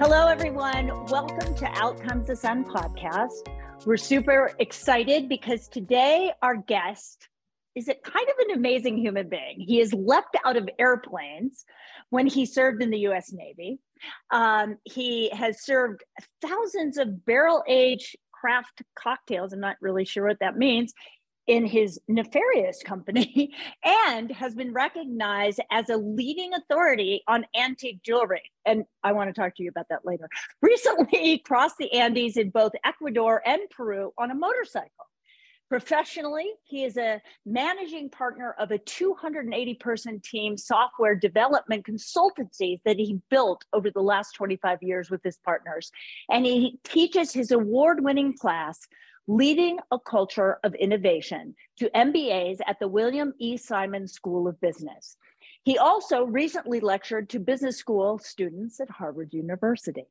Hello, everyone. Welcome to Out Comes the Sun podcast. We're super excited because today our guest is a kind of an amazing human being. He is leapt out of airplanes when he served in the US Navy. Um, he has served thousands of barrel aged craft cocktails. I'm not really sure what that means in his nefarious company and has been recognized as a leading authority on antique jewelry. And I want to talk to you about that later. Recently crossed the Andes in both Ecuador and Peru on a motorcycle. Professionally, he is a managing partner of a 280 person team software development consultancy that he built over the last 25 years with his partners. And he teaches his award winning class, Leading a Culture of Innovation, to MBAs at the William E. Simon School of Business. He also recently lectured to business school students at Harvard University.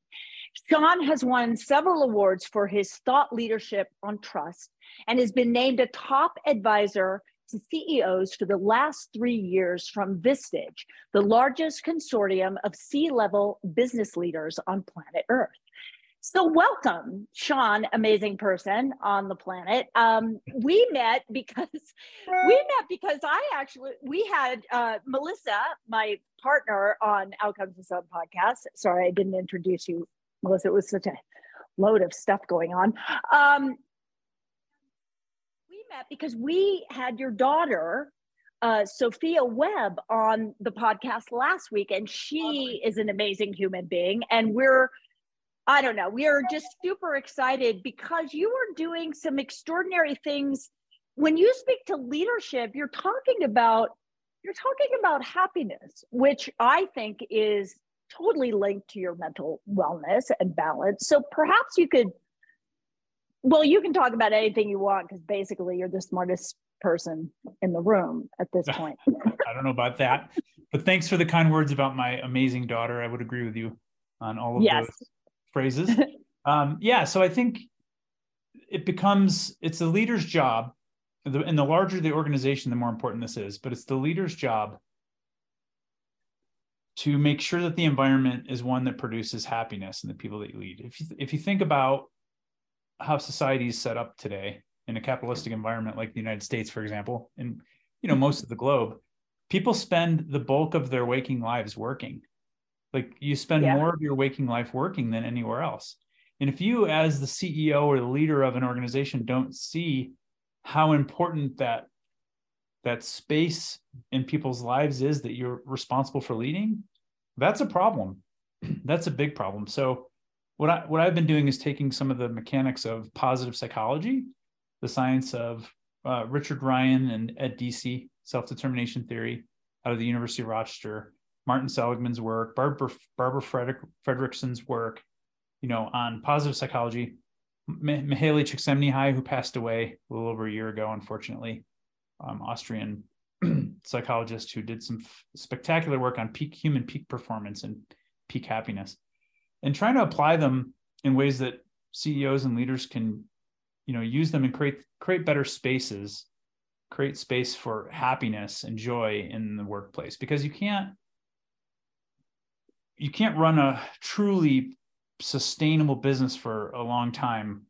Sean has won several awards for his thought leadership on trust and has been named a top advisor to CEOs for the last three years from Vistage, the largest consortium of C level business leaders on planet Earth. So, welcome, Sean, amazing person on the planet. Um, we met because we met because I actually we had uh, Melissa, my partner on Outcomes the Sun podcast. Sorry, I didn't introduce you Melissa, it was such a load of stuff going on. Um, we met because we had your daughter, uh, Sophia Webb, on the podcast last week, and she is an amazing human being. And we're, I don't know, we are just super excited because you are doing some extraordinary things. When you speak to leadership, you're talking about you're talking about happiness, which I think is totally linked to your mental wellness and balance. So perhaps you could, well, you can talk about anything you want because basically you're the smartest person in the room at this point. I don't know about that, but thanks for the kind words about my amazing daughter. I would agree with you on all of yes. those phrases. um, yeah, so I think it becomes it's the leader's job, and the larger the organization, the more important this is. But it's the leader's job to make sure that the environment is one that produces happiness in the people that you lead. If you, if you think about how society is set up today in a capitalistic environment like the United States, for example, and you know most of the globe, people spend the bulk of their waking lives working. Like you spend yeah. more of your waking life working than anywhere else. And if you, as the CEO or the leader of an organization, don't see how important that that space in people's lives is that you're responsible for leading, that's a problem. That's a big problem. So what I what I've been doing is taking some of the mechanics of positive psychology, the science of uh, Richard Ryan and Ed Deci, self-determination theory, out of the University of Rochester, Martin Seligman's work, Barbara Barbara work, you know, on positive psychology. Mihaly Csikszentmihalyi, who passed away a little over a year ago, unfortunately, um, Austrian psychologist who did some f- spectacular work on peak human peak performance and peak happiness and trying to apply them in ways that CEOs and leaders can you know use them and create create better spaces create space for happiness and joy in the workplace because you can't you can't run a truly sustainable business for a long time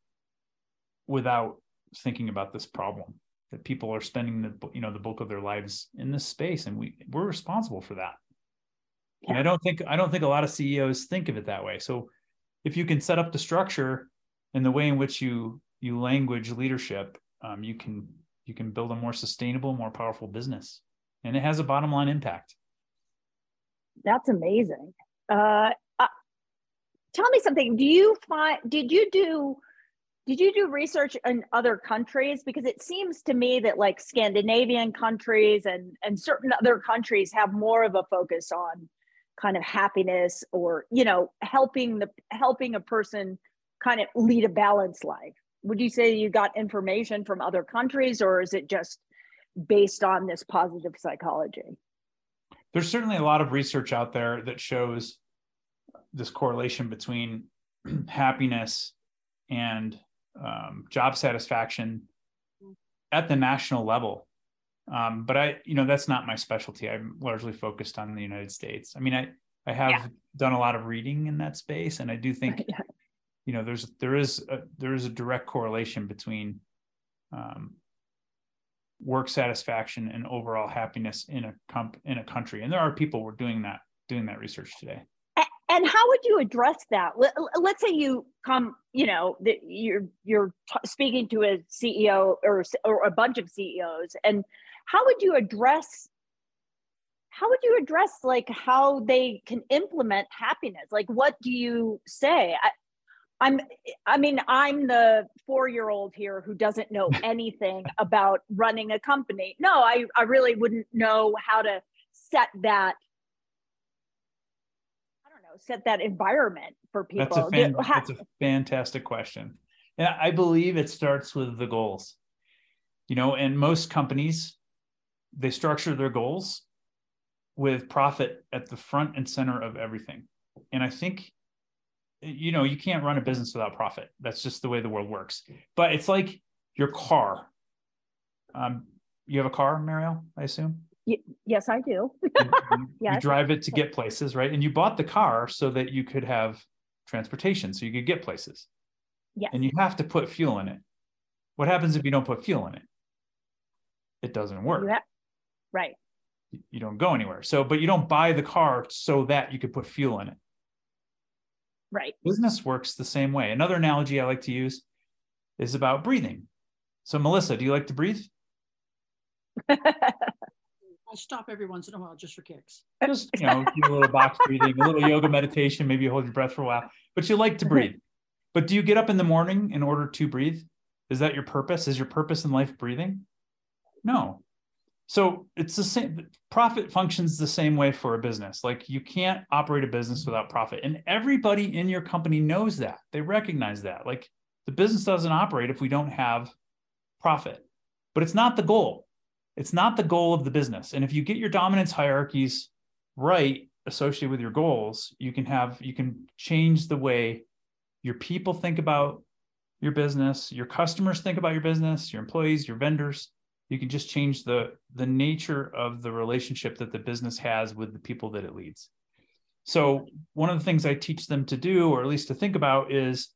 without thinking about this problem that people are spending the you know the bulk of their lives in this space and we we're responsible for that. Yeah. and i don't think i don't think a lot of ceos think of it that way. So if you can set up the structure and the way in which you you language leadership um, you can you can build a more sustainable more powerful business. And it has a bottom line impact. That's amazing uh, uh, tell me something. Do you find did you do did you do research in other countries? Because it seems to me that like Scandinavian countries and, and certain other countries have more of a focus on kind of happiness or you know helping the helping a person kind of lead a balanced life. Would you say you got information from other countries or is it just based on this positive psychology there's certainly a lot of research out there that shows this correlation between happiness and um, job satisfaction at the national level um, but I, you know, that's not my specialty. I'm largely focused on the United States. I mean, I, I have yeah. done a lot of reading in that space, and I do think, yeah. you know, there's there is a, there is a direct correlation between um, work satisfaction and overall happiness in a comp in a country, and there are people who are doing that doing that research today. And how would you address that? Let's say you come, you know, you're you're speaking to a CEO or or a bunch of CEOs, and how would you address how would you address like how they can implement happiness like what do you say i'm i mean i'm the four year old here who doesn't know anything about running a company. No i i really wouldn't know how to set that i don't know set that environment for people that's a, fan, that's a fantastic question. And i believe it starts with the goals. You know and most companies they structure their goals with profit at the front and center of everything. And I think, you know, you can't run a business without profit. That's just the way the world works. But it's like your car. Um, you have a car, Mariel, I assume? Y- yes, I do. you, yes. you drive it to get places, right? And you bought the car so that you could have transportation, so you could get places. Yes. And you have to put fuel in it. What happens if you don't put fuel in it? It doesn't work. You, Right. You don't go anywhere. So, but you don't buy the car so that you could put fuel in it. Right. Business works the same way. Another analogy I like to use is about breathing. So, Melissa, do you like to breathe? I stop every once in a while just for kicks. Just, you know, do a little box breathing, a little yoga meditation, maybe you hold your breath for a while, but you like to breathe. But do you get up in the morning in order to breathe? Is that your purpose? Is your purpose in life breathing? No. So it's the same profit functions the same way for a business. Like you can't operate a business without profit. And everybody in your company knows that. They recognize that. Like the business doesn't operate if we don't have profit. But it's not the goal. It's not the goal of the business. And if you get your dominance hierarchies right associated with your goals, you can have you can change the way your people think about your business, your customers think about your business, your employees, your vendors you can just change the the nature of the relationship that the business has with the people that it leads. So one of the things i teach them to do or at least to think about is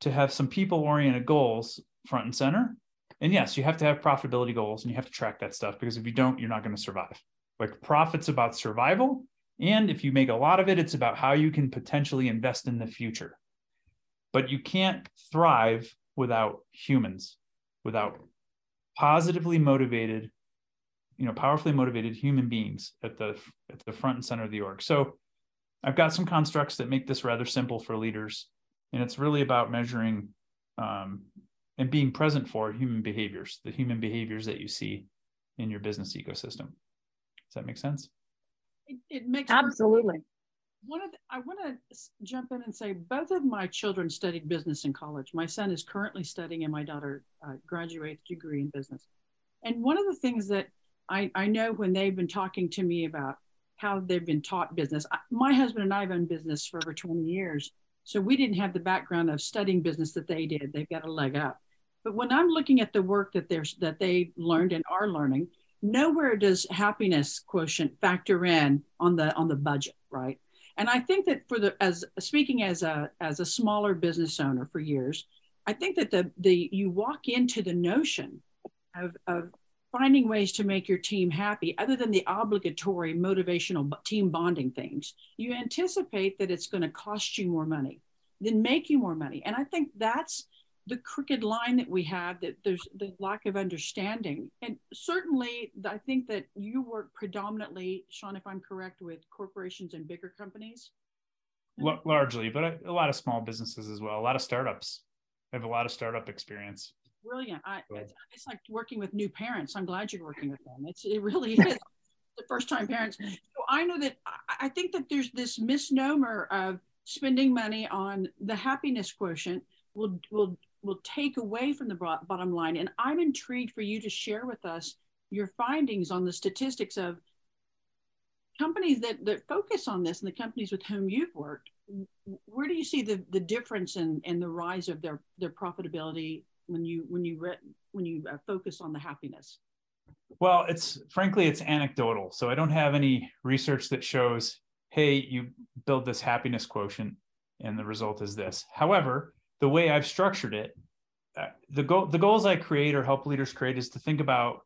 to have some people oriented goals front and center. And yes you have to have profitability goals and you have to track that stuff because if you don't you're not going to survive. Like profits about survival and if you make a lot of it it's about how you can potentially invest in the future. But you can't thrive without humans without positively motivated, you know, powerfully motivated human beings at the at the front and center of the org. So I've got some constructs that make this rather simple for leaders, and it's really about measuring um, and being present for human behaviors, the human behaviors that you see in your business ecosystem. Does that make sense? It, it makes absolutely. One of the, I want to jump in and say both of my children studied business in college. My son is currently studying, and my daughter uh, graduates degree in business. And one of the things that I, I know when they've been talking to me about how they've been taught business, I, my husband and I have owned business for over 20 years. So we didn't have the background of studying business that they did. They've got a leg up. But when I'm looking at the work that they're that they learned and are learning, nowhere does happiness quotient factor in on the on the budget, right? And I think that for the as speaking as a as a smaller business owner for years, I think that the the you walk into the notion of of finding ways to make your team happy other than the obligatory motivational team bonding things. You anticipate that it's going to cost you more money then make you more money. And i think that's the crooked line that we have that there's the lack of understanding. And certainly i think that you work predominantly sean if i'm correct with corporations and bigger companies? L- largely but a lot of small businesses as well. A lot of startups. I have a lot of startup experience. Brilliant. I, it's, it's, like working with new parents. I'm glad you're working with them. It's it really is the first time parents. So I know that I think that there's this misnomer of spending money on the happiness quotient will will will take away from the bottom line. And I'm intrigued for you to share with us your findings on the statistics of companies that, that focus on this and the companies with whom you've worked. Where do you see the, the difference in, in the rise of their, their profitability when you when you re- when you uh, focus on the happiness? Well, it's frankly it's anecdotal. So I don't have any research that shows, hey, you build this happiness quotient and the result is this. However, the way I've structured it, uh, the goal the goals I create or help leaders create is to think about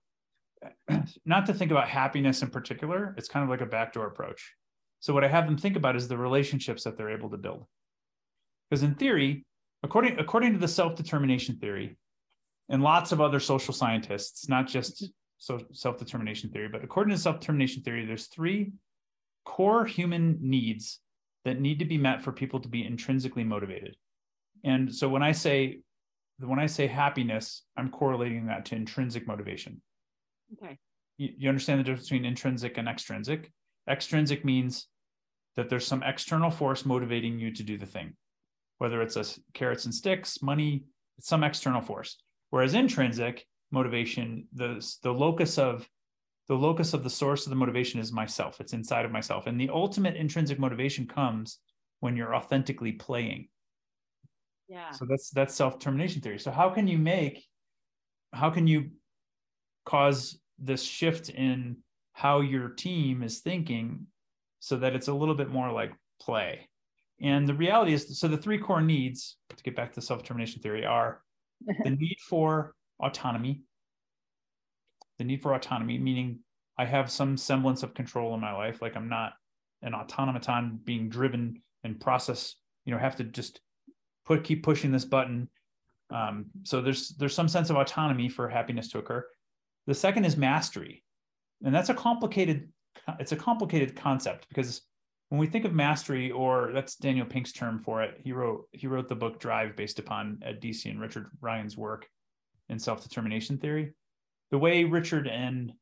not to think about happiness in particular. It's kind of like a backdoor approach. So what I have them think about is the relationships that they're able to build. Because in theory, according according to the self-determination theory, and lots of other social scientists, not just so self-determination theory, but according to self-determination theory, there's three core human needs that need to be met for people to be intrinsically motivated. And so when I say when I say happiness, I'm correlating that to intrinsic motivation. Okay. You, you understand the difference between intrinsic and extrinsic? Extrinsic means that there's some external force motivating you to do the thing, whether it's a carrots and sticks, money, it's some external force. Whereas intrinsic motivation, the the locus of the locus of the source of the motivation is myself. It's inside of myself, and the ultimate intrinsic motivation comes when you're authentically playing yeah. So that's that's self-determination theory. So how can you make how can you cause this shift in how your team is thinking so that it's a little bit more like play? And the reality is so the three core needs to get back to self-determination theory are the need for autonomy the need for autonomy meaning i have some semblance of control in my life like i'm not an automaton being driven and process you know have to just put keep pushing this button. Um, so there's there's some sense of autonomy for happiness to occur. The second is mastery, and that's a complicated it's a complicated concept because when we think of mastery, or that's Daniel Pink's term for it, he wrote he wrote the book Drive based upon Ed Deci and Richard Ryan's work in self determination theory. The way Richard and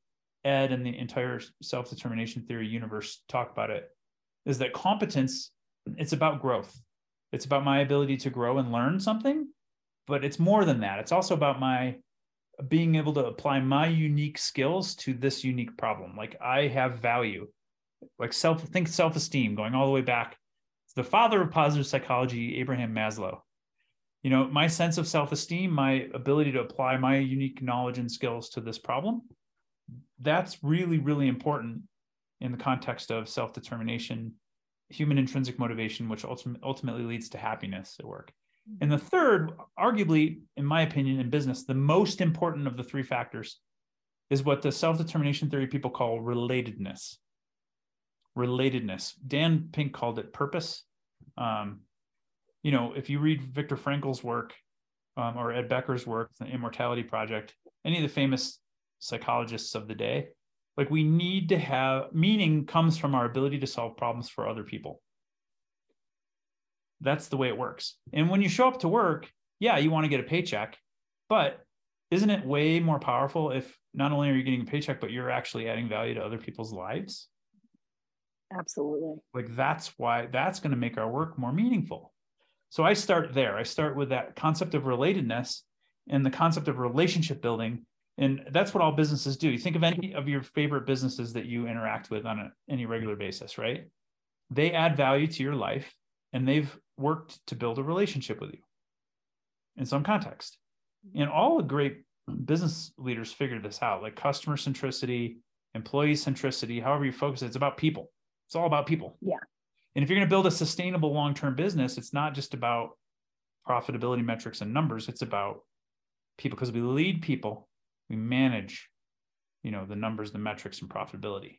Ed and the entire self determination theory universe talk about it is that competence it's about growth it's about my ability to grow and learn something, but it's more than that. It's also about my being able to apply my unique skills to this unique problem. Like I have value, like self, think self esteem, going all the way back. It's the father of positive psychology, Abraham Maslow. You know, my sense of self esteem, my ability to apply my unique knowledge and skills to this problem, that's really, really important in the context of self determination human intrinsic motivation, which ultimately leads to happiness at work. And the third, arguably, in my opinion, in business, the most important of the three factors is what the self determination theory people call relatedness. Relatedness. Dan Pink called it purpose. Um, you know, if you read Viktor Frankl's work um, or Ed Becker's work, the Immortality Project, any of the famous psychologists of the day, like we need to have meaning comes from our ability to solve problems for other people. That's the way it works. And when you show up to work, yeah, you want to get a paycheck, but isn't it way more powerful if not only are you getting a paycheck, but you're actually adding value to other people's lives? Absolutely. Like that's why that's going to make our work more meaningful. So I start there. I start with that concept of relatedness and the concept of relationship building and that's what all businesses do. You think of any of your favorite businesses that you interact with on a, any regular basis right? They add value to your life and they've worked to build a relationship with you in some context. And all the great business leaders figured this out like customer centricity employee centricity however you focus it, it's about people. It's all about people. Yeah. And if you're going to build a sustainable long-term business it's not just about profitability metrics and numbers. It's about people because we lead people we manage you know the numbers the metrics and profitability.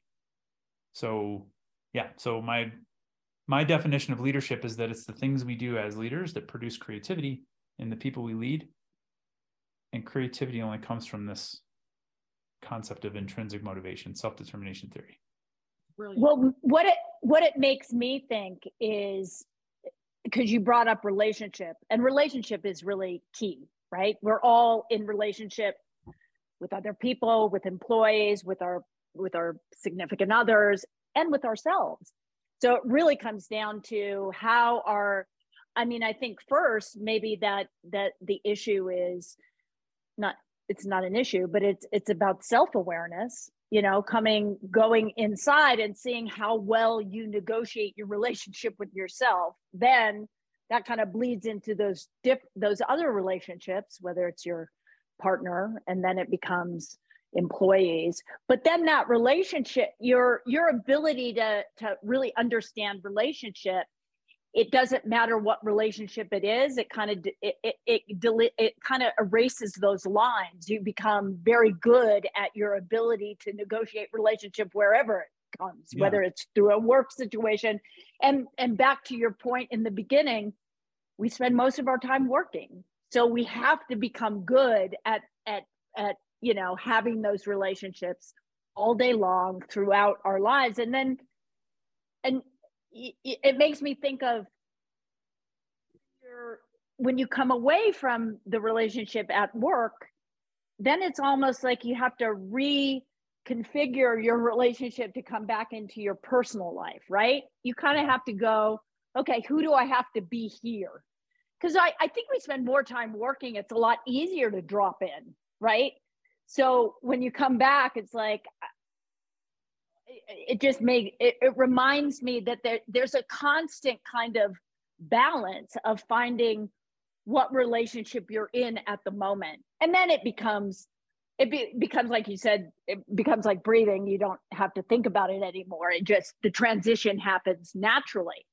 So yeah so my my definition of leadership is that it's the things we do as leaders that produce creativity in the people we lead. And creativity only comes from this concept of intrinsic motivation self-determination theory. Brilliant. well what it what it makes me think is because you brought up relationship and relationship is really key right? We're all in relationship with other people, with employees, with our with our significant others. and with ourselves. So it really comes down to how our I mean, I think first maybe that that the issue is not it's not an issue, but it's it's about self-awareness, you know, coming going inside and seeing how well you negotiate your relationship with yourself. Then that kind of bleeds into those dip those other relationships, whether it's your partner and then it becomes employees. But then that relationship your your ability to to really understand relationship it doesn't matter what relationship it is it kind of it it it, it kind of erases those lines. You become very good at your ability to negotiate relationship wherever it comes yeah. whether it's through a work situation. And and back to your point in the beginning we spend most of our time working so we have to become good at at at you know having those relationships all day long throughout our lives. And then and it makes me think of when you come away from the relationship at work then it's almost like you have to reconfigure your relationship to come back into your personal life right? You kind of have to go okay who do i have to be here because I, I think we spend more time working it's a lot easier to drop in right? So when you come back it's like it just make it, it reminds me that there, there's a constant kind of balance of finding what relationship you're in at the moment. And then it becomes it be, becomes like you said it becomes like breathing. You don't have to think about it anymore. It just the transition happens naturally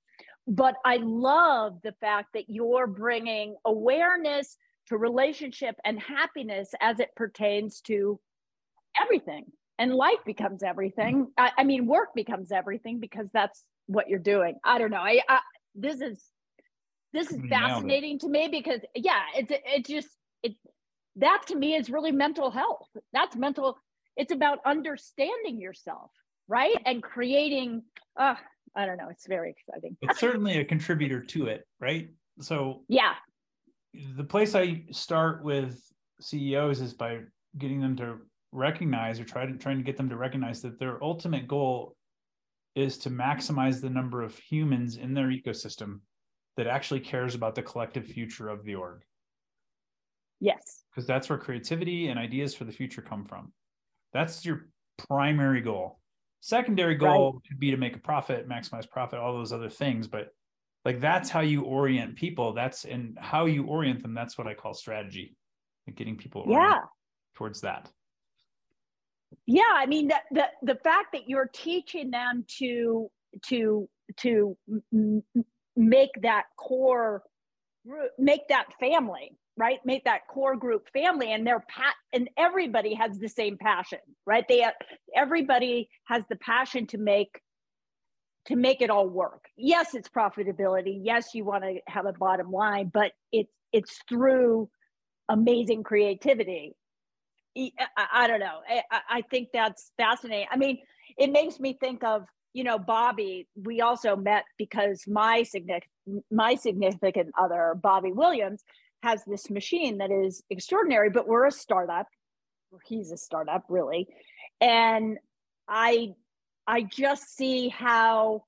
but i love the fact that you're bringing awareness to relationship and happiness as it pertains to everything. And life becomes everything. I, I, mean work becomes everything because that's what you're doing. I don't know. I, I this is this is fascinating to me because yeah it's it just it that to me is really mental health. That's mental it's about understanding yourself right? And creating uh i don't know it's very exciting it's certainly a contributor to it right so yeah the place I start with CEOs is by getting them to recognize or try to trying to get them to recognize that their ultimate goal is to maximize the number of humans in their ecosystem that actually cares about the collective future of the org. Yes. Because that's where creativity and ideas for the future come from. That's your primary goal. Secondary goal right. could be to make a profit, maximize profit, all those other things. But like that's how you orient people that's and how you orient them that's what i call strategy like getting people yeah towards that yeah i mean the, the the fact that you're teaching them to to to make that core make that family right make that core group family and their pat and everybody has the same passion right they everybody has the passion to make to make it all work. Yes, it's profitability. Yes, you want to have a bottom line, but it's it's through amazing creativity. I, I don't know. I, I think that's fascinating. I mean, it makes me think of you know Bobby. We also met because my significant my significant other Bobby Williams has this machine that is extraordinary. But we're a startup. He's a startup, really, and I I just see how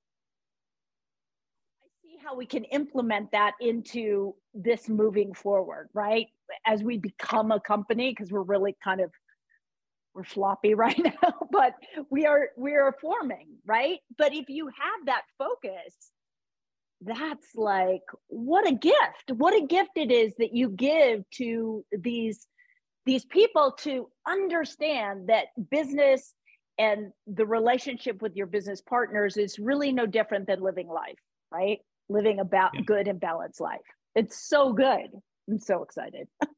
I see how we can implement that into this moving forward, right? As we become a company, because we're really kind of we're floppy right now, but we are we are forming, right? But if you have that focus, that's like what a gift. What a gift it is that you give to these these people to understand that business and the relationship with your business partners is really no different than living life right? Living about yeah. good and balanced life. It's so good. I'm so excited.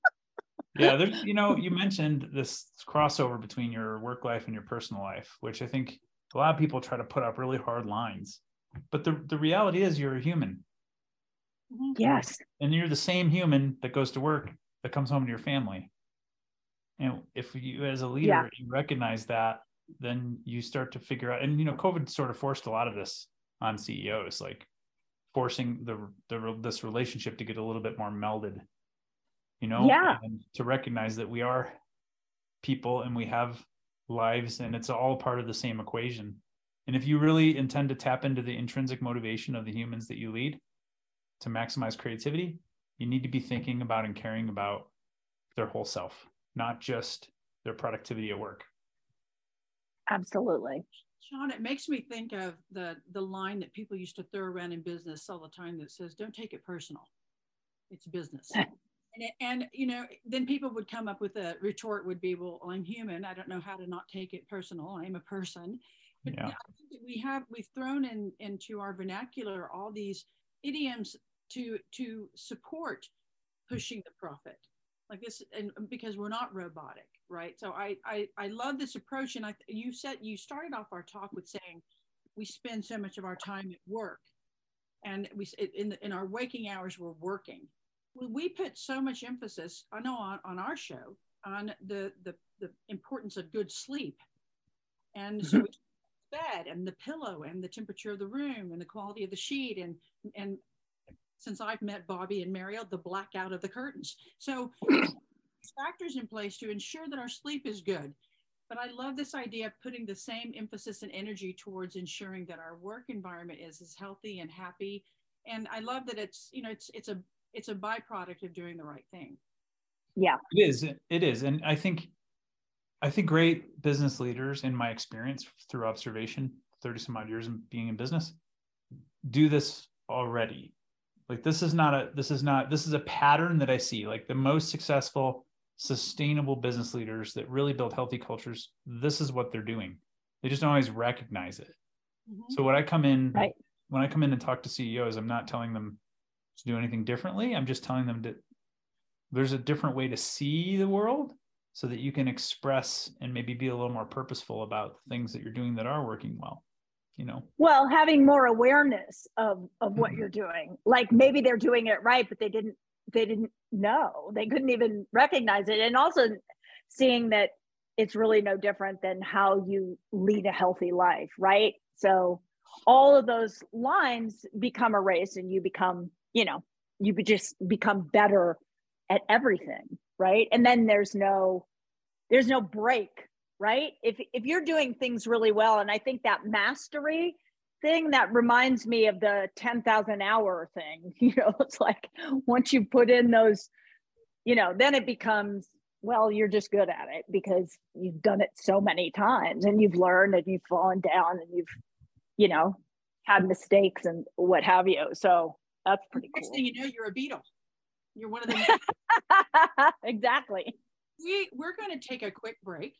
Yeah there's you know you mentioned this crossover between your work life and your personal life which i think a lot of people try to put up really hard lines but the, the reality is you're a human. Mm-hmm. yes. And you're the same human that goes to work that comes home to your family. And if you as a leader yeah. you recognize that then you start to figure out and you know covid sort of forced a lot of this on ceos like forcing the, the this relationship to get a little bit more melded you know? Yeah. And to recognize that we are people and we have lives and it's all part of the same equation And if you really intend to tap into the intrinsic motivation of the humans that you lead to maximize creativity, you need to be thinking about and caring about their whole self, not just their productivity at work. Absolutely. Sean, it makes me think of the the line that people used to throw around in business all the time that says, "Don't take it personal. It's business." and, it, and you know, then people would come up with a retort would be, "Well, I'm human. I don't know how to not take it personal. I'm a person." But yeah. we have we've thrown in into our vernacular all these idioms to to support pushing the profit like this and um, because we're not robotic right? So i i, I love this approach and i you said you started off our talk with saying we spend so much of our time at work and we in in our waking hours we're working. We put so much emphasis i know on, on our show on the, the the importance of good sleep. And so mm-hmm. we bed and the pillow and the temperature of the room and the quality of the sheet and and since I've met Bobby and Mario, the blackout of the curtains. So factors in place to ensure that our sleep is good. But I love this idea of putting the same emphasis and energy towards ensuring that our work environment is as healthy and happy. And I love that it's, you know, it's it's a it's a byproduct of doing the right thing. Yeah. It is. It is. And I think I think great business leaders, in my experience through observation, 30 some odd years of being in business, do this already. Like this is not a this is not this is a pattern that i see. Like the most successful sustainable business leaders that really build healthy cultures this is what they're doing. They just don't always recognize it. Mm-hmm. so when i come in right. when i come in and talk to ceos i'm not telling them to do anything differently. I'm just telling them that there's a different way to see the world so that you can express and maybe be a little more purposeful about the things that you're doing that are working well you know? Well having more awareness of of what mm-hmm. you're doing. Like maybe they're doing it right but they didn't they didn't know. They couldn't even recognize it. And also seeing that it's really no different than how you lead a healthy life right? So all of those lines become erased and you become you know you just become better at everything right? And then there's no there's no break right? If if you're doing things really well and i think that mastery thing that reminds me of the 10,000 hour thing you know it's like once you put in those you know then it becomes well you're just good at it because you've done it so many times and you've learned and you've fallen down and you've you know had mistakes and what have you. So that's pretty Next cool. thing you know you're a Beatle you're one of them exactly we we're going to take a quick break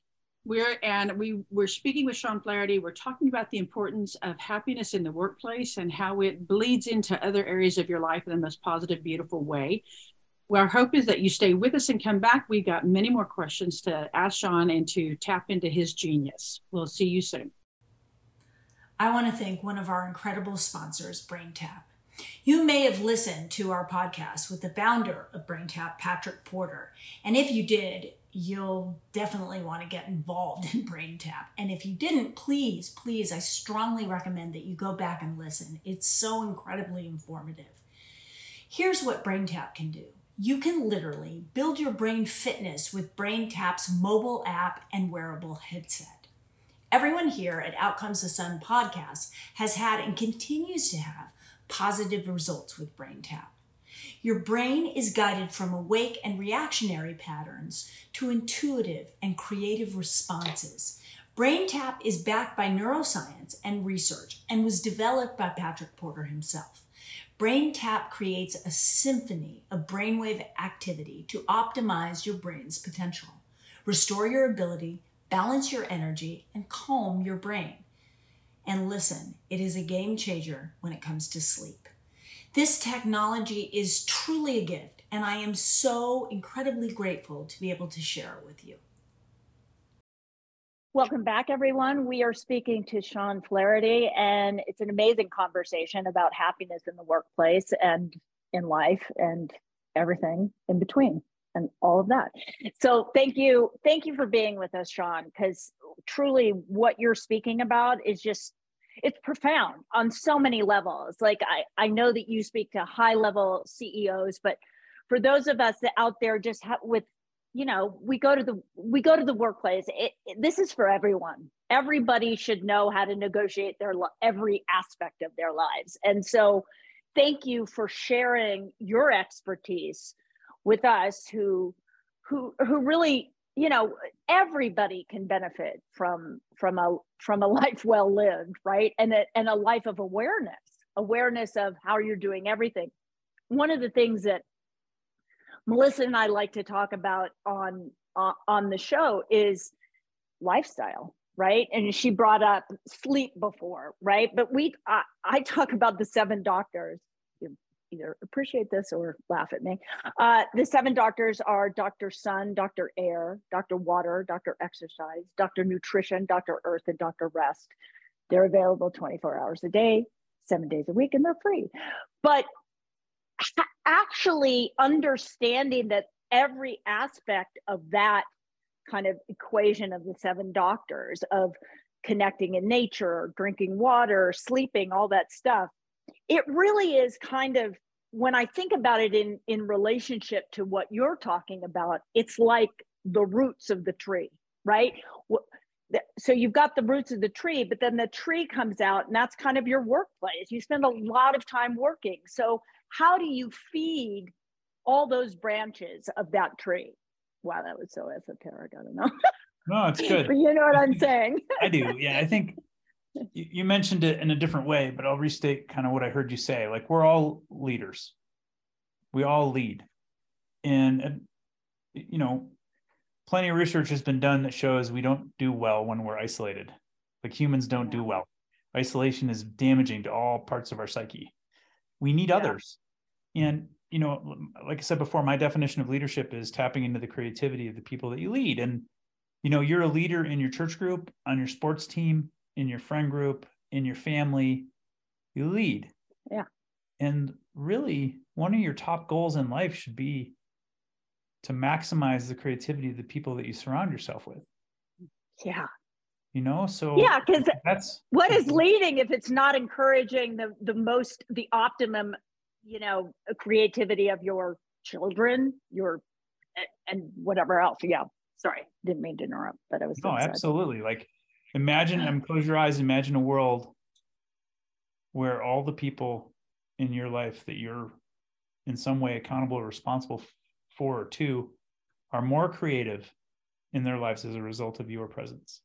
we're and we we're speaking with Sean Flaherty. We're talking about the importance of happiness in the workplace and how it bleeds into other areas of your life in the most positive, beautiful way. Well, our hope is that you stay with us and come back. We've got many more questions to ask Sean and to tap into his genius. We'll see you soon. I want to thank one of our incredible sponsors, BrainTap. You may have listened to our podcast with the founder of BrainTap, Patrick Porter. And if you did, you'll definitely want to get involved in BrainTap. And if you didn't, please, please, I strongly recommend that you go back and listen. It's so incredibly informative. Here's what BrainTap can do. You can literally build your brain fitness with BrainTap's mobile app and wearable headset. Everyone here at Outcomes the Sun podcast has had and continues to have positive results with BrainTap. Your brain is guided from awake and reactionary patterns to intuitive and creative responses. BrainTap is backed by neuroscience and research and was developed by Patrick Porter himself. BrainTap creates a symphony of brainwave activity to optimize your brain's potential, restore your ability, balance your energy, and calm your brain. And listen, it is a game changer when it comes to sleep. This technology is truly a gift, and I am so incredibly grateful to be able to share it with you. Welcome back, everyone. We are speaking to Sean Flaherty, and it's an amazing conversation about happiness in the workplace and in life and everything in between and all of that. So thank you. Thank you for being with us, Sean, because truly what you're speaking about is just it's profound on so many levels like i i know that you speak to high level ceos but for those of us that out there just ha- with you know we go to the we go to the workplace it, it, this is for everyone everybody should know how to negotiate their every aspect of their lives and so thank you for sharing your expertise with us who who who really you know everybody can benefit from from a from a life well lived right? And a, and a life of awareness awareness of how you're doing everything. One of the things that melissa and i like to talk about on uh, on the show is lifestyle right? And she brought up sleep before right? But we I, I talk about the seven doctors either appreciate this or laugh at me. Uh, the seven doctors are Dr. Sun, Dr. Air, Dr. Water, Dr. Exercise, Dr. Nutrition, Dr. Earth, and Dr. Rest. They're available 24 hours a day, seven days a week, and they're free. But actually understanding that every aspect of that kind of equation of the seven doctors of connecting in nature, drinking water, sleeping, all that stuff it really is kind of when I think about it in in relationship to what you're talking about, it's like the roots of the tree, right? So you've got the roots of the tree, but then the tree comes out, and that's kind of your workplace. You spend a lot of time working. So how do you feed all those branches of that tree? Wow, that was so esoteric. I don't know. No, it's good. but you know what I'm saying. I do. Yeah, I think you mentioned it in a different way, but I'll restate kind of what I heard you say. Like we're all leaders. We all lead. And uh, you know, plenty of research has been done that shows we don't do well when we're isolated. Like humans don't do well. Isolation is damaging to all parts of our psyche. We need yeah. others. And you know, like I said before, my definition of leadership is tapping into the creativity of the people that you lead. And you know, you're a leader in your church group, on your sports team, in your friend group, in your family, you lead. Yeah. And really, one of your top goals in life should be to maximize the creativity of the people that you surround yourself with. Yeah. You know, so yeah, because that's what is leading if it's not encouraging the the most the optimum, you know, creativity of your children, your and whatever else. Yeah. Sorry, didn't mean to interrupt, but I was no, absolutely. Like imagine and close your eyes imagine a world where all the people in your life that you're in some way accountable or responsible for or to are more creative in their lives as a result of your presence.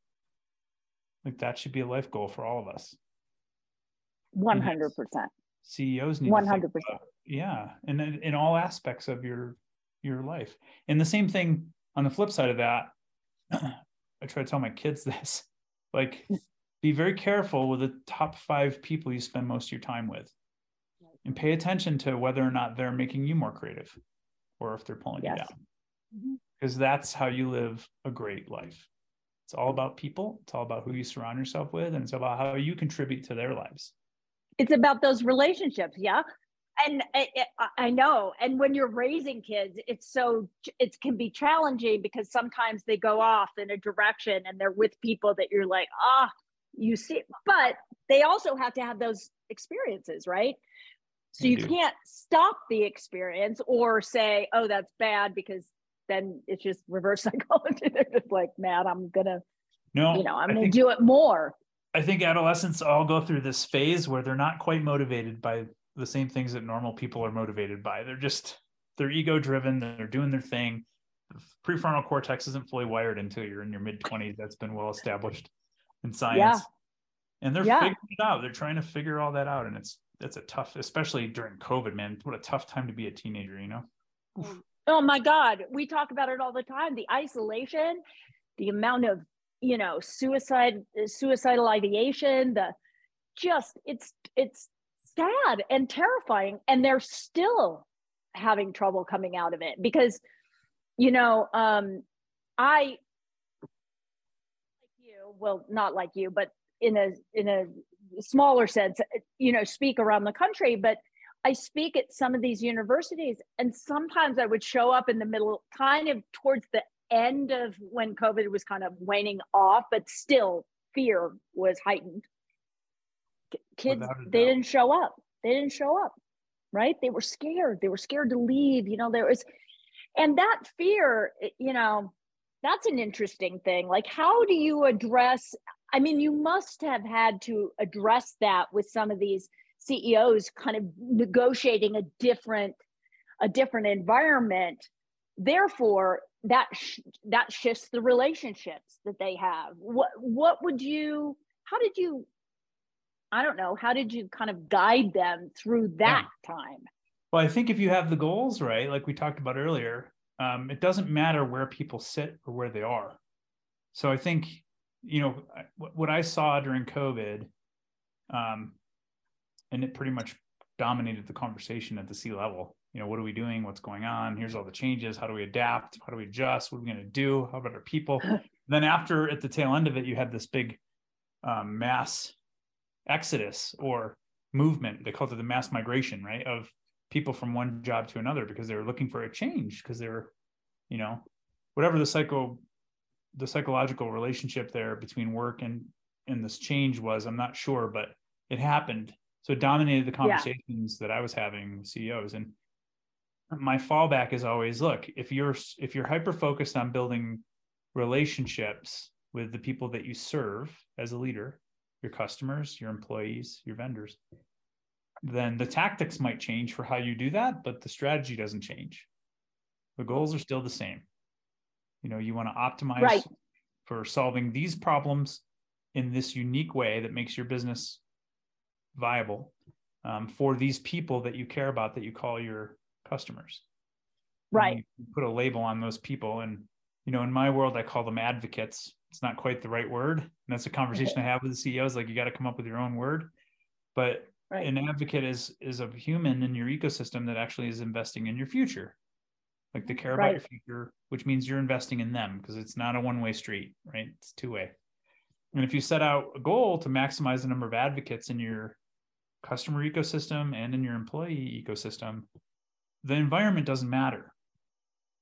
Like that should be a life goal for all of us. 100% ceos need 100% yeah. And in, in all aspects of your your life. And the same thing on the flip side of that i try to tell my kids this like, be very careful with the top five people you spend most of your time with and pay attention to whether or not they're making you more creative or if they're pulling yes. you down. Because mm-hmm. that's how you live a great life. It's all about people, it's all about who you surround yourself with, and it's about how you contribute to their lives. It's about those relationships. Yeah and it, I know. And when you're raising kids, it's so it can be challenging because sometimes they go off in a direction and they're with people that you're like, ah, you see. But they also have to have those experiences, right? So you can't stop the experience or say, oh, that's bad because then it's just reverse psychology. They're just like, man, I'm gonna, no, you know, I'm gonna do it more. I think adolescents all go through this phase where they're not quite motivated by the same things that normal people are motivated by. They're just they're ego driven. They're doing their thing. The prefrontal cortex isn't fully wired until you're in your mid twenties. That's been well established in science. Yeah. And they're yeah. figuring it out. They're trying to figure all that out, and it's it's a tough, especially during COVID, man. What a tough time to be a teenager, you know. Oh my God, we talk about it all the time. The isolation, the amount of you know suicide, suicidal ideation, the just it's it's sad and terrifying and they're still having trouble coming out of it because you know um i like you well not like you but in a in a smaller sense you know speak around the country but i speak at some of these universities and sometimes i would show up in the middle kind of towards the end of when covid was kind of waning off but still fear was heightened kids they didn't show up. They didn't show up right? They were scared. They were scared to leave you know there was and that fear you know that's an interesting thing. Like how do you address i mean you must have had to address that with some of these ceos kind of negotiating a different a different environment. Therefore that sh- that shifts the relationships that they have. What what would you how did you i don't know how did you kind of guide them through that yeah. time? Well i think if you have the goals right like we talked about earlier um, it doesn't matter where people sit or where they are. So i think you know what i saw during covid um, and it pretty much dominated the conversation at the c level. You know what are we doing? What's going on? Here's all the changes. How do we adapt? How do we adjust? What are we going to do? How about our people? Then after at the tail end of it you had this big um, mass exodus or movement they called it the mass migration right of people from one job to another because they were looking for a change because they were you know whatever the psycho the psychological relationship there between work and and this change was i'm not sure but it happened so it dominated the conversations yeah. that i was having with ceos and my fallback is always look if you're if you're hyper focused on building relationships with the people that you serve as a leader your customers your employees your vendors then the tactics might change for how you do that but the strategy doesn't change the goals are still the same you know you want to optimize right. for solving these problems in this unique way that makes your business viable um, for these people that you care about that you call your customers. Right. put a label on those people. And, you know, in my world, I call them advocates. It's not quite the right word. And that's a conversation I have with the CEOs. Like you got to come up with your own word. But right. an advocate is is a human in your ecosystem that actually is investing in your future. Like they care right. about your future, which means you're investing in them because it's not a one-way street, right? It's two-way. And if you set out a goal to maximize the number of advocates in your customer ecosystem and in your employee ecosystem, the environment doesn't matter.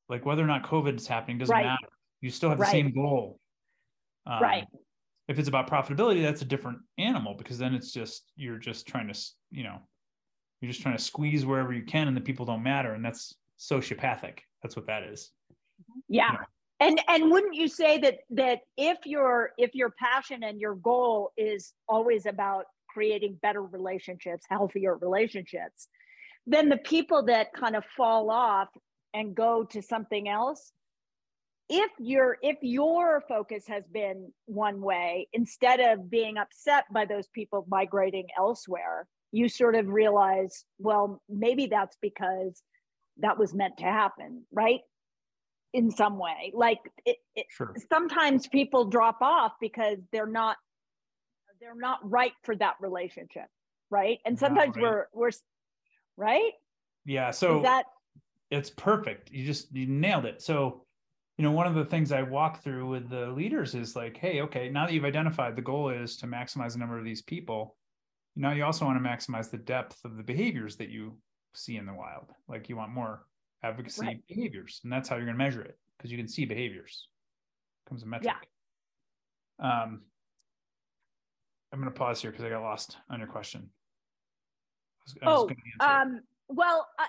Like whether or not COVID is happening doesn't right. matter. You still have the same goal. Um, right. If it's about profitability, that's a different animal because then it's just you're just trying to, you know, you're just trying to squeeze wherever you can, and the people don't matter, and that's sociopathic. That's what that is. Yeah. You know. And and wouldn't you say that that if your if your passion and your goal is always about creating better relationships, healthier relationships, then the people that kind of fall off and go to something else if your if your focus has been one way instead of being upset by those people migrating elsewhere you sort of realize well maybe that's because that was meant to happen right in some way like it, it, sure. sometimes people drop off because they're not they're not right for that relationship right and sometimes right. we're we're right? Yeah. So Is that it's perfect. You just you nailed it. So, you know, one of the things I walk through with the leaders is like, hey, okay, now that you've identified the goal is to maximize the number of these people, now you also want to maximize the depth of the behaviors that you see in the wild. Like you want more advocacy right. behaviors, and that's how you're going to measure it because you can see behaviors. comes a metric. Yeah. Um, I'm going to pause here because I got lost on your question. I was, oh, um, well, I,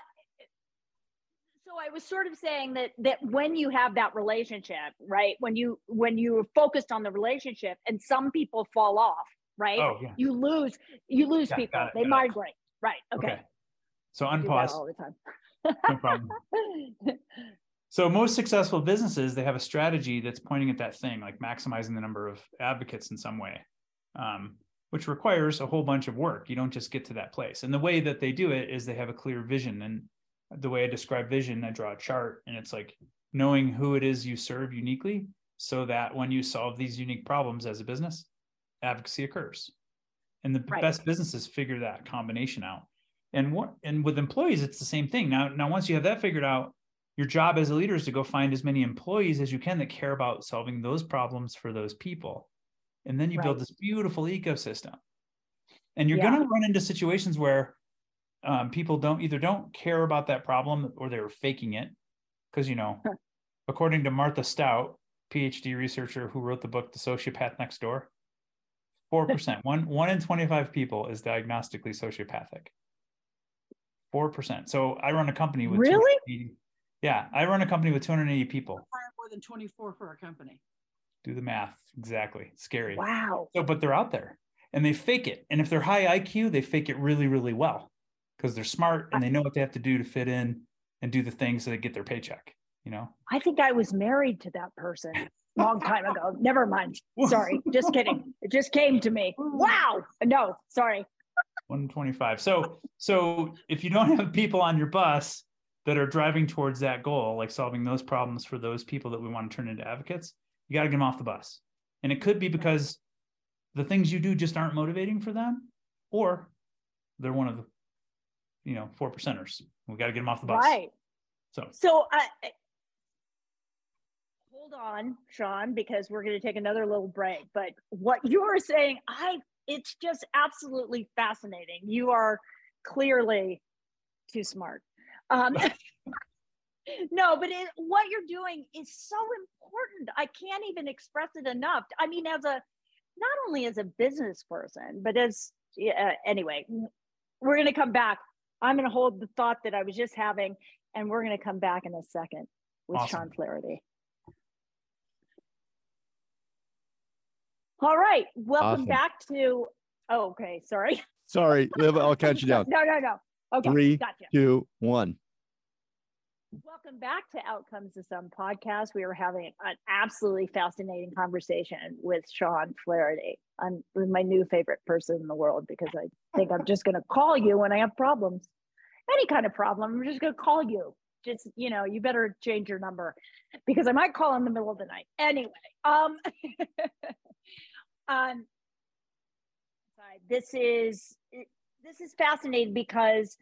so I was sort of saying that that when you have that relationship, right? When you when you're focused on the relationship, and some people fall off, right? Oh, yeah. You lose you lose yeah, people. It, they migrate, it. right? Okay. okay. So unpause all the time. no problem. So most successful businesses, they have a strategy that's pointing at that thing, like maximizing the number of advocates in some way. Um, which requires a whole bunch of work. You don't just get to that place. And the way that they do it is they have a clear vision. And the way I describe vision, I draw a chart and it's like knowing who it is you serve uniquely so that when you solve these unique problems as a business, advocacy occurs. And the right. best businesses figure that combination out. And what and with employees, it's the same thing. Now, now once you have that figured out, your job as a leader is to go find as many employees as you can that care about solving those problems for those people and then you right. build this beautiful ecosystem and you're yeah. going to run into situations where um, people don't either don't care about that problem or they're faking it because you know according to martha stout phd researcher who wrote the book the sociopath next door 4% one one in 25 people is diagnostically sociopathic 4% so i run a company with really Yeah, I run a company with 280 people. More than 24 for a company. Do the math. Exactly. Scary. Wow. So, but they're out there and they fake it. And if they're high IQ, they fake it really, really well because they're smart and they know what they have to do to fit in and do the things so they get their paycheck. You know. I think I was married to that person long time ago. Never mind. Sorry, just kidding. It just came to me. Wow. No, sorry. 125. So, so if you don't have people on your bus that are driving towards that goal, like solving those problems for those people that we want to turn into advocates, you got to get them off the bus. And it could be because the things you do just aren't motivating for them, or they're one of the, you know, four percenters. We got to get them off the bus. Right. So, So I hold on, Sean, because we're going to take another little break. But what you are saying, I it's just absolutely fascinating. You are clearly too smart. Um, no, but it, what you're doing is so important. I can't even express it enough. I mean, as a not only as a business person, but as uh, anyway, we're going to come back. I'm going to hold the thought that I was just having, and we're going to come back in a second with Awesome. Sean Flaherty. All right, welcome Awesome. back to. Oh, okay. Sorry. Sorry, I'll count you down. No, no, no. Okay, Three, gotcha. two, one. Welcome back to Out Comes the Sun podcast. We are having an absolutely fascinating conversation with Sean Flaherty. I'm my new favorite person in the world because I think I'm just going to call you when I have problems. Any kind of problem, I'm just going to call you. Just you know, you better change your number because I might call in the middle of the night. Anyway, um, um, this is this is fascinating because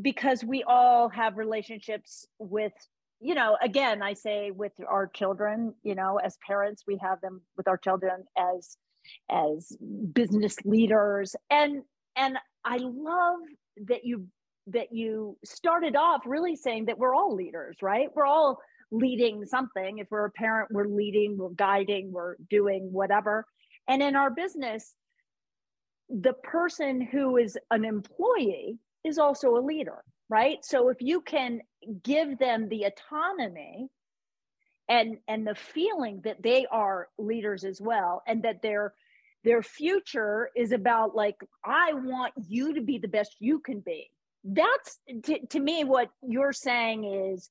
because we all have relationships with you know again i say with our children you know as parents we have them with our children as as business leaders. And and i love that you that you started off really saying that we're all leaders right? We're all leading something. If we're a parent we're leading we're guiding we're doing whatever. And in our business the person who is an employee is also a leader, right? So if you can give them the autonomy and and the feeling that they are leaders as well and that their their future is about like I want you to be the best you can be. That's to, to me what you're saying is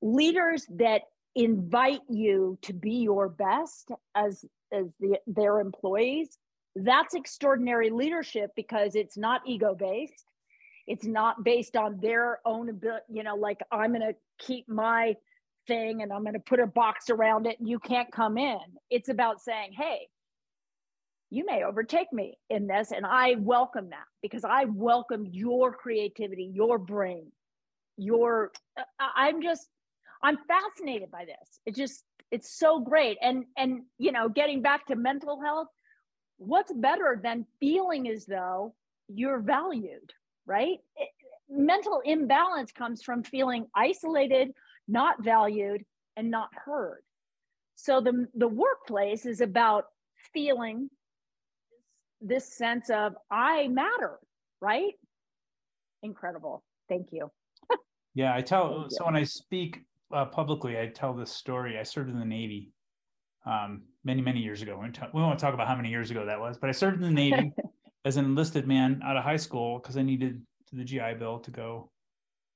leaders that invite you to be your best as as the, their employees that's extraordinary leadership because it's not ego based it's not based on their own ability you know like i'm going to keep my thing and i'm going to put a box around it and you can't come in. It's about saying hey you may overtake me in this and i welcome that because i welcome your creativity your brain your i'm just i'm fascinated by this. It just it's so great. And and you know getting back to mental health what's better than feeling as though you're valued, right? It- mental imbalance comes from feeling isolated, not valued, and not heard. So the, the workplace is about feeling this sense of I matter, right? Incredible. Thank you. Yeah, I tell. Thank So you. when I speak uh, publicly, I tell this story. I served in the Navy um, many, many years ago. We won't talk- we won't talk about how many years ago that was, but I served in the Navy as an enlisted man out of high school because I needed the GI Bill to go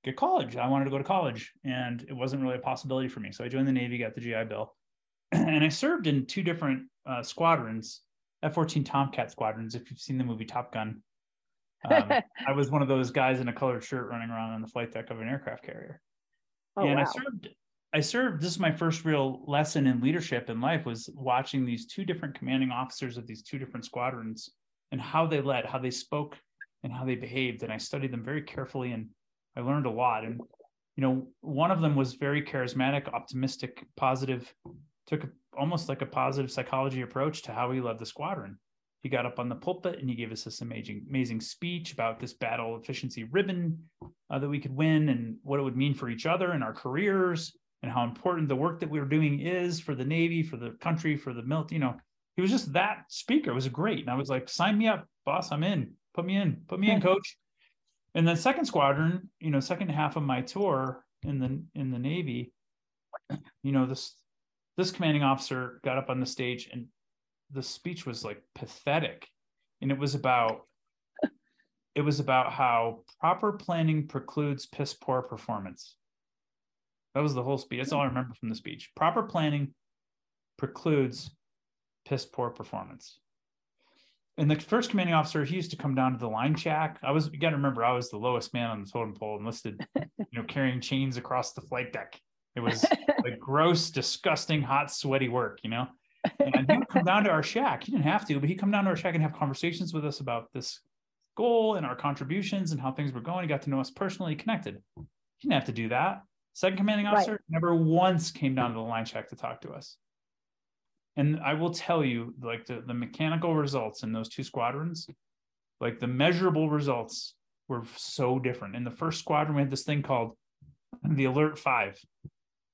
get college. I wanted to go to college, and it wasn't really a possibility for me. So I joined the Navy, got the GI Bill, and I served in two different uh, squadrons, F-14 Tomcat squadrons. If you've seen the movie Top Gun, um, I was one of those guys in a colored shirt running around on the flight deck of an aircraft carrier. Oh, and wow. I served I served this is my first real lesson in leadership in life was watching these two different commanding officers of these two different squadrons and how they led, how they spoke and how they behaved and I studied them very carefully and I learned a lot and you know one of them was very charismatic, optimistic, positive, took almost like a positive psychology approach to how he led the squadron. He got up on the pulpit and he gave us this amazing, amazing speech about this battle efficiency ribbon uh, that we could win and what it would mean for each other and our careers and how important the work that we were doing is for the Navy, for the country, for the military. You know, he was just that speaker. It was great. And I was like, sign me up, boss. I'm in. Put me in. Put me in, coach. And then second squadron, you know, second half of my tour, in the in the Navy, you know, this this commanding officer got up on the stage and the speech was like pathetic. And it was about it was about how proper planning precludes piss poor performance. That was the whole speech. That's all I remember from the speech. Proper planning precludes piss poor performance. And the first commanding officer, he used to come down to the line shack. I was, you got to remember, I was the lowest man on the totem pole, enlisted, you know, carrying chains across the flight deck. It was like gross, disgusting, hot, sweaty work, you know. And he would come down to our shack. He didn't have to, but he'd come down to our shack and have conversations with us about this goal and our contributions and how things were going. He got to know us personally, connected. He didn't have to do that. Second commanding officer right. never once came down to the line shack to talk to us. And I will tell you, like the, the mechanical results in those two squadrons, like the measurable results were so different. In the first squadron, we had this thing called the Alert Five.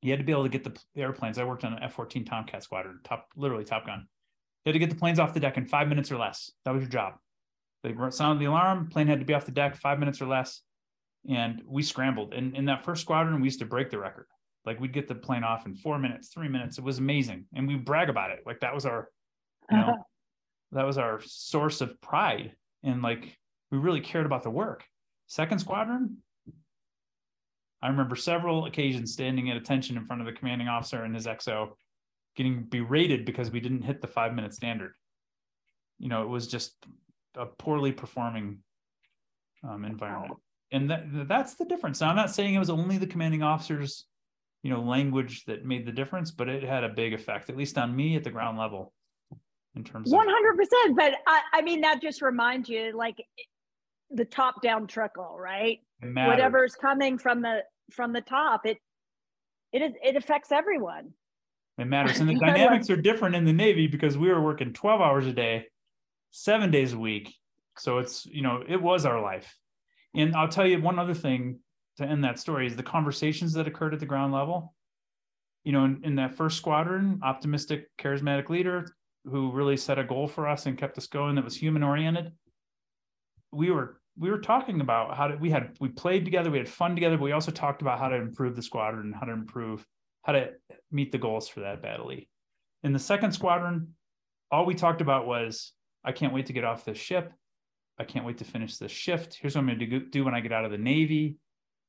You had to be able to get the, the airplanes. I worked on an F 14 Tomcat squadron, top, literally Top Gun. You had to get the planes off the deck in five minutes or less. That was your job. They sounded the alarm, plane had to be off the deck five minutes or less. And we scrambled. And in that first squadron, we used to break the record. Like we'd get the plane off in four minutes, three minutes. It was amazing. And we brag about it. Like that was our, you know, that was our source of pride. And like we really cared about the work. Second squadron, I remember several occasions standing at attention in front of the commanding officer and his XO getting berated because we didn't hit the five minute standard. You know, it was just a poorly performing um, environment. And that, that's the difference. Now, I'm not saying it was only the commanding officers you know language that made the difference but it had a big effect at least on me at the ground level in terms 100% of, but I, I mean that just reminds you like the top down trickle right? Whatever's coming from the from the top it it is it affects everyone. It matters and the dynamics are different in the navy because we were working 12 hours a day seven days a week so it's you know it was our life. And i'll tell you one other thing to end that story is the conversations that occurred at the ground level. You know, in, in that first squadron, optimistic, charismatic leader who really set a goal for us and kept us going that was human oriented. We were we were talking about how to we had we played together, we had fun together, but we also talked about how to improve the squadron, how to improve, how to meet the goals for that battle. In the second squadron, all we talked about was I can't wait to get off this ship. I can't wait to finish this shift. Here's what I'm going to do when I get out of the Navy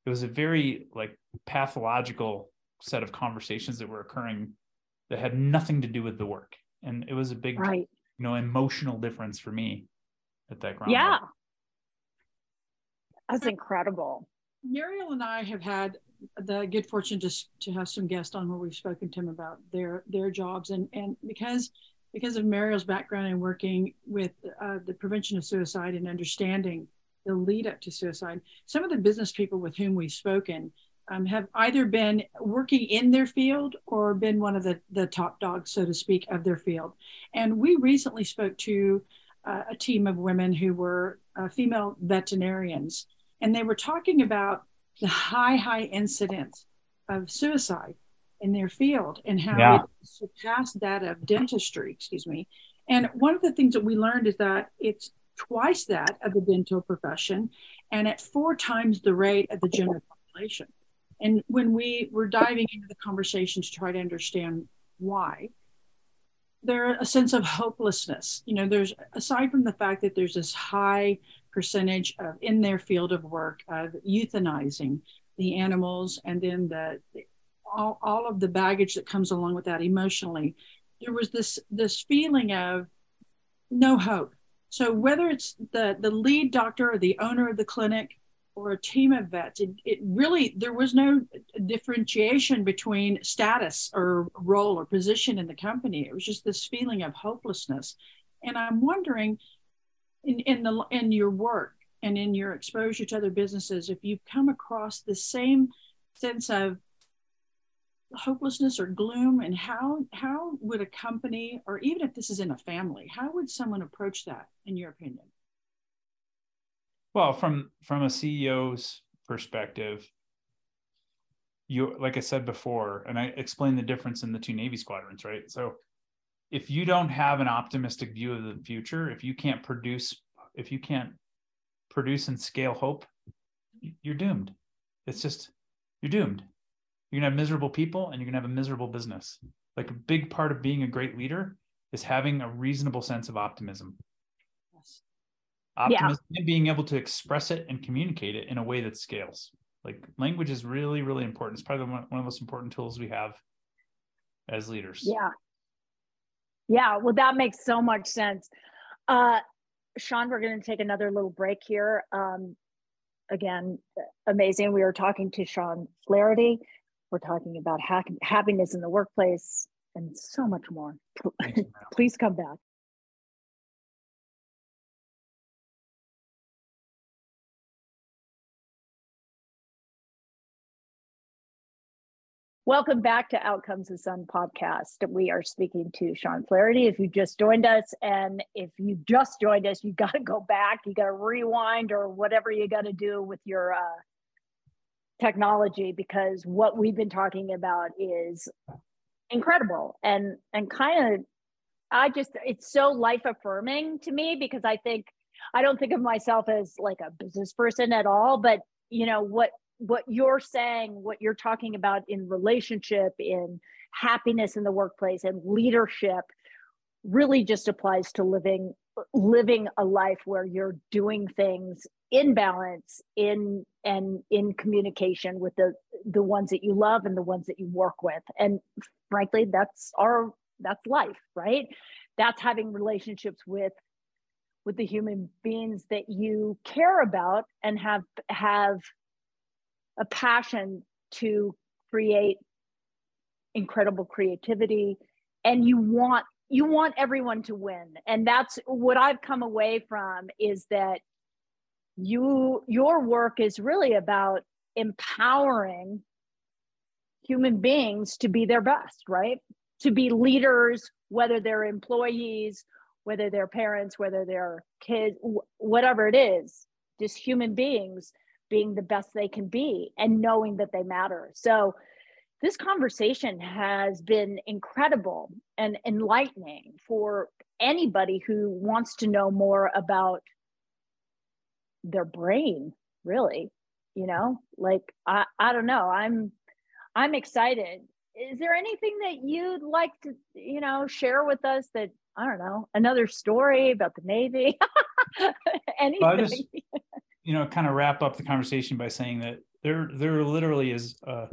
it was a very like pathological set of conversations that were occurring that had nothing to do with the work. And it was a big right. you know emotional difference for me at that ground yeah. Level. that's incredible. Mariel and i have had the good fortune just to have some guests on where we've spoken to them about their their jobs. And and because because of Mariel's background in working with uh, the prevention of suicide and understanding the lead up to suicide. Some of the business people with whom we've spoken um, have either been working in their field or been one of the, the top dogs, so to speak, of their field. And we recently spoke to uh, a team of women who were uh, female veterinarians, and they were talking about the high, high incidence of suicide in their field and how yeah. it surpassed that of dentistry, excuse me. And one of the things that we learned is that it's twice that of the dental profession and at four times the rate of the general population. And when we were diving into the conversation to try to understand why, there's a sense of hopelessness. You know, there's aside from the fact that there's this high percentage of in their field of work of euthanizing the animals and then the all, all of the baggage that comes along with that emotionally there was this this feeling of no hope so whether it's the the lead doctor or the owner of the clinic or a team of vets, it, it really there was no differentiation between status or role or position in the company. It was just this feeling of hopelessness. And I'm wondering, in in the in your work and in your exposure to other businesses, if you've come across the same sense of hopelessness or gloom and how how would a company or even if this is in a family how would someone approach that in your opinion? Well from from a ceo's perspective you like i said before and i explained the difference in the two navy squadrons right? So if you don't have an optimistic view of the future if you can't produce if you can't produce and scale hope you're doomed. It's just you're doomed. You're gonna have miserable people and you're gonna have a miserable business. Like a big part of being a great leader is having a reasonable sense of optimism. Yes. Optimism yeah. and being able to express it and communicate it in a way that scales. Like language is really, really important. It's probably one of the most important tools we have as leaders. Yeah. Yeah. Well, that makes so much sense. Uh, Sean, we're going to take another little break here. Um, again, amazing. We are talking to Sean Flaherty. We're talking about ha- happiness in the workplace and so much more. Please come back. Welcome back to Out Comes the Sun podcast. We are speaking to Sean Flaherty. If you just joined us, and if you just joined us, you got to go back, you got to rewind, or whatever you got to do with your uh, technology, because what we've been talking about is incredible. And and kind of, I just it's so life affirming to me because I think I don't think of myself as like a business person at all, but you know what what you're saying, what you're talking about in relationship, in happiness in the workplace, and leadership really just applies to living living a life where you're doing things in balance in and in communication with the the ones that you love and the ones that you work with. And frankly that's our that's life right? That's having relationships with with the human beings that you care about and have have a passion to create incredible creativity. And you want you want everyone to win and that's what i've come away from is that you your work is really about empowering human beings to be their best right to be leaders whether they're employees whether they're parents whether they're kids whatever it is just human beings being the best they can be and knowing that they matter. So, this conversation has been incredible and enlightening for anybody who wants to know more about their brain, really. You know, like I, I don't know. I'm I'm excited. Is there anything that you'd like to, you know, share with us that I don't know, another story about the Navy? anything. Well, just, you know, kind of wrap up the conversation by saying that there there literally is a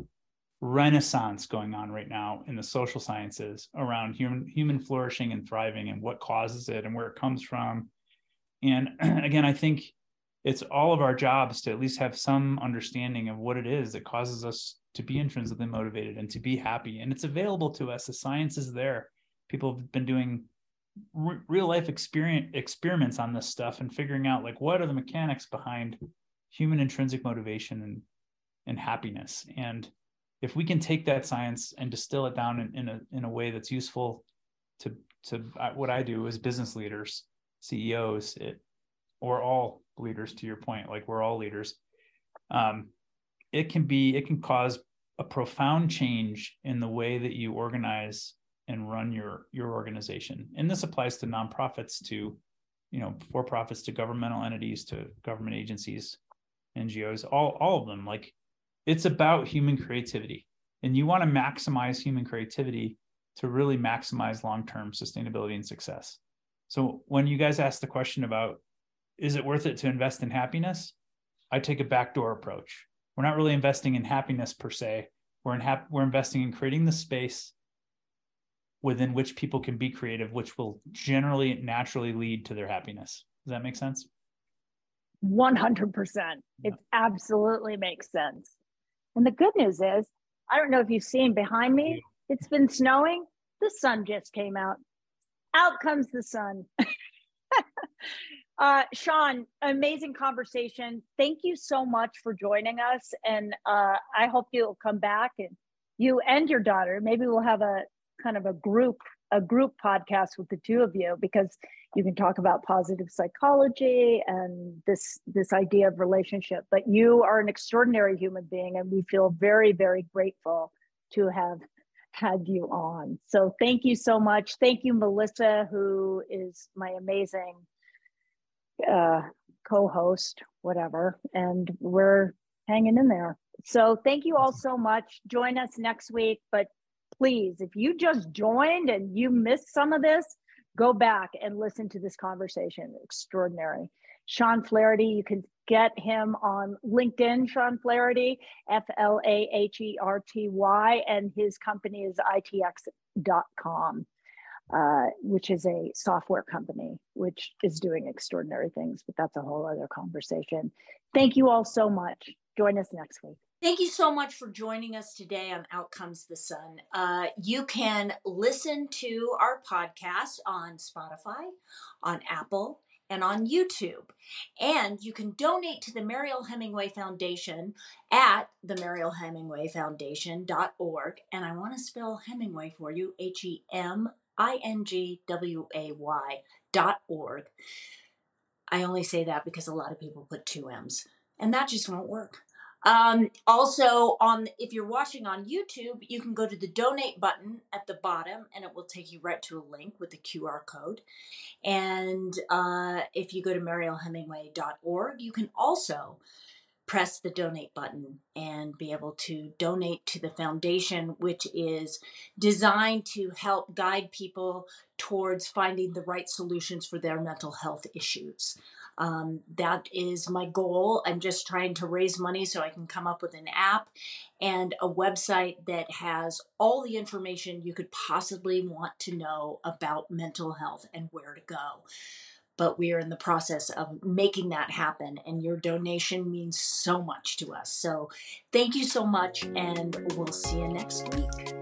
renaissance going on right now in the social sciences around human human flourishing and thriving and what causes it and where it comes from. And again, I think it's all of our jobs to at least have some understanding of what it is that causes us to be intrinsically motivated and to be happy. And it's available to us. The science is there. People have been doing real life experience experiments on this stuff and figuring out like what are the mechanics behind human intrinsic motivation and and happiness and if we can take that science and distill it down in, in a in a way that's useful to to what I do as business leaders, CEOs, it, or all leaders to your point, like we're all leaders. Um, it can be it can cause a profound change in the way that you organize and run your your organization and this applies to nonprofits to you know for profits to governmental entities to government agencies ngos all all of them like it's about human creativity and you want to maximize human creativity to really maximize long-term sustainability and success so when you guys ask the question about is it worth it to invest in happiness i take a backdoor approach we're not really investing in happiness per se we're in hap- we're investing in creating the space within which people can be creative, which will generally naturally lead to their happiness. Does that make sense? 100%. It absolutely makes sense. And the good news is, I don't know if you've seen behind me, it's been snowing. The sun just came out. Out comes the sun. uh, Sean, amazing conversation. Thank you so much for joining us. And uh, I hope you'll come back and you and your daughter. Maybe we'll have a kind of a group a group podcast with the two of you because you can talk about positive psychology and this this idea of relationship but you are an extraordinary human being and we feel very very grateful to have had you on so thank you so much thank you melissa who is my amazing uh, co-host whatever and we're hanging in there So thank you all so much. Join us next week. But please, if you just joined and you missed some of this, go back and listen to this conversation. Extraordinary. Sean Flaherty, you can get him on LinkedIn, Sean Flaherty, F L A H E R T Y, and his company is itx.com, uh, which is a software company which is doing extraordinary things, but that's a whole other conversation. Thank you all so much. Join us next week. Thank you so much for joining us today on Out Comes the Sun. Uh, you can listen to our podcast on Spotify, on Apple, and on YouTube. And you can donate to the Mariel Hemingway Foundation at the Mariel Hemingway Foundation.org. And I want to spell Hemingway for you H E M I N G W A Y dot org. I only say that because a lot of people put two M's, and that just won't work. Um, also, on if you're watching on YouTube, you can go to the donate button at the bottom, and it will take you right to a link with the QR code. And uh, if you go to marielhemingway.org, you can also press the donate button and be able to donate to the foundation, which is designed to help guide people towards finding the right solutions for their mental health issues. Um, that is my goal. I'm just trying to raise money so I can come up with an app and a website that has all the information you could possibly want to know about mental health and where to go. But we are in the process of making that happen, and your donation means so much to us. So, thank you so much, and we'll see you next week.